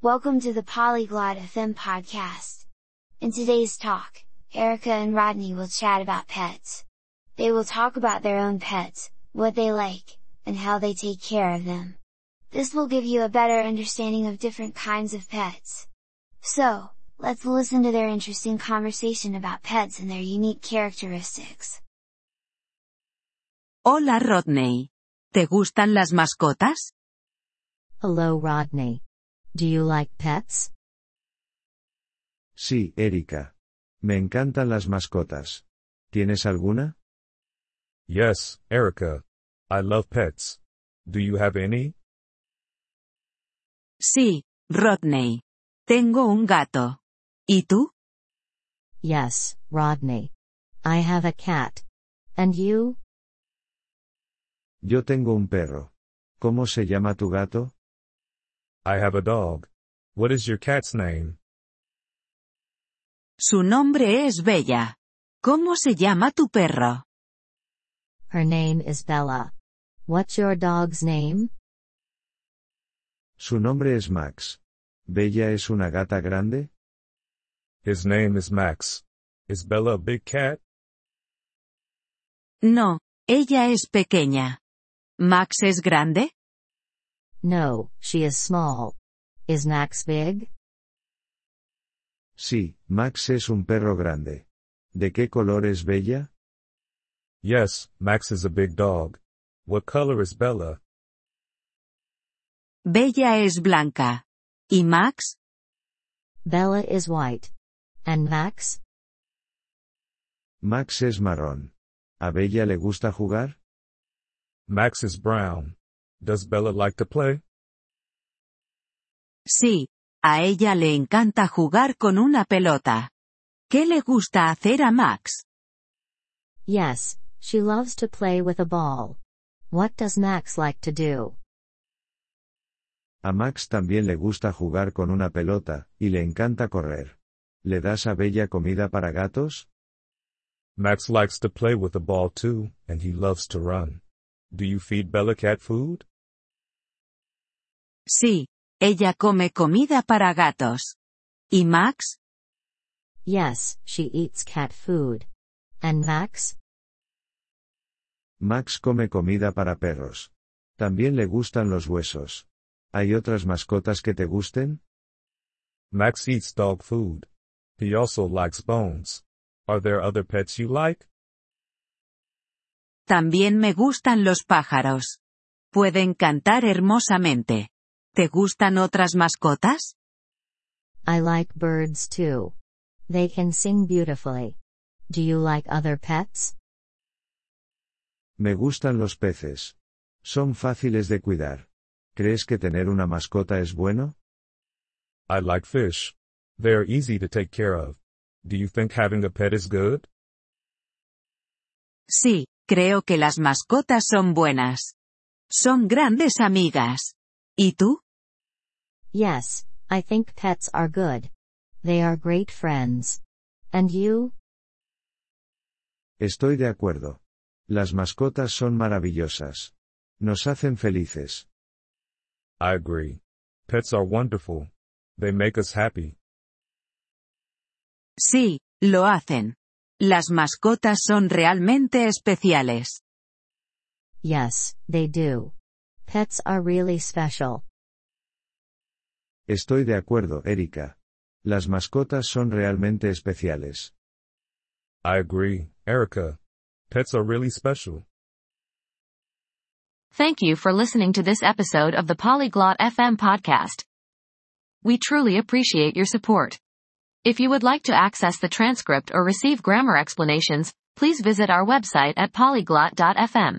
Welcome to the Polyglot FM podcast. In today's talk, Erika and Rodney will chat about pets. They will talk about their own pets, what they like, and how they take care of them. This will give you a better understanding of different kinds of pets. So, let's listen to their interesting conversation about pets and their unique characteristics. Hola Rodney. ¿Te gustan las mascotas? Hello Rodney. Do you like pets? Sí, Erika. Me encantan las mascotas. ¿Tienes alguna? Yes, Erika. I love pets. Do you have any? Sí, Rodney. Tengo un gato. ¿Y tú? Yes, Rodney. I have a cat. And you? Yo tengo un perro. ¿Cómo se llama tu gato? I have a dog. What is your cat's name? Su nombre es Bella. ¿Cómo se llama tu perro? Her name is Bella. What's your dog's name? Su nombre es Max. ¿Bella es una gata grande? His name is Max. Is Bella a big cat? No, ella es pequeña. ¿Max es grande? No, she is small. Is Max big? Sí, Max es un perro grande. ¿De qué color es Bella? Yes, Max is a big dog. What color is Bella? Bella es blanca. ¿Y Max? Bella is white. And Max? Max es marrón. ¿A Bella le gusta jugar? Max is brown. Does Bella like to play? Sí, a ella le encanta jugar con una pelota. ¿Qué le gusta hacer a Max? Yes, she loves to play with a ball. What does Max like to do? A Max también le gusta jugar con una pelota, y le encanta correr. ¿Le das a Bella comida para gatos? Max likes to play with the ball too, and he loves to run. Do you feed Bella cat food? Sí, ella come comida para gatos. ¿Y Max? Yes, she eats cat food. And Max? Max come comida para perros. También le gustan los huesos. ¿Hay otras mascotas que te gusten? Max eats dog food. He also likes bones. Are there other pets you like? También me gustan los pájaros. Pueden cantar hermosamente. ¿Te gustan otras mascotas? I like birds too. They can sing beautifully. Do you like other pets? Me gustan los peces. Son fáciles de cuidar. ¿Crees que tener una mascota es bueno? I like fish. They are easy to take care of. Do you think having a pet is good? Sí, creo que las mascotas son buenas. Son grandes amigas. ¿Y tú? Yes, I think pets are good. They are great friends. And you? Estoy de acuerdo. Las mascotas son maravillosas. Nos hacen felices. I agree. Pets are wonderful. They make us happy. Sí, lo hacen. Las mascotas son realmente especiales. Yes, they do. Pets are really special. Estoy de acuerdo, Erika. Las mascotas son realmente especiales. I agree, Erika. Pets are really special. Thank you for listening to this episode of the Polyglot FM podcast. We truly appreciate your support. If you would like to access the transcript or receive grammar explanations, please visit our website at polyglot.fm.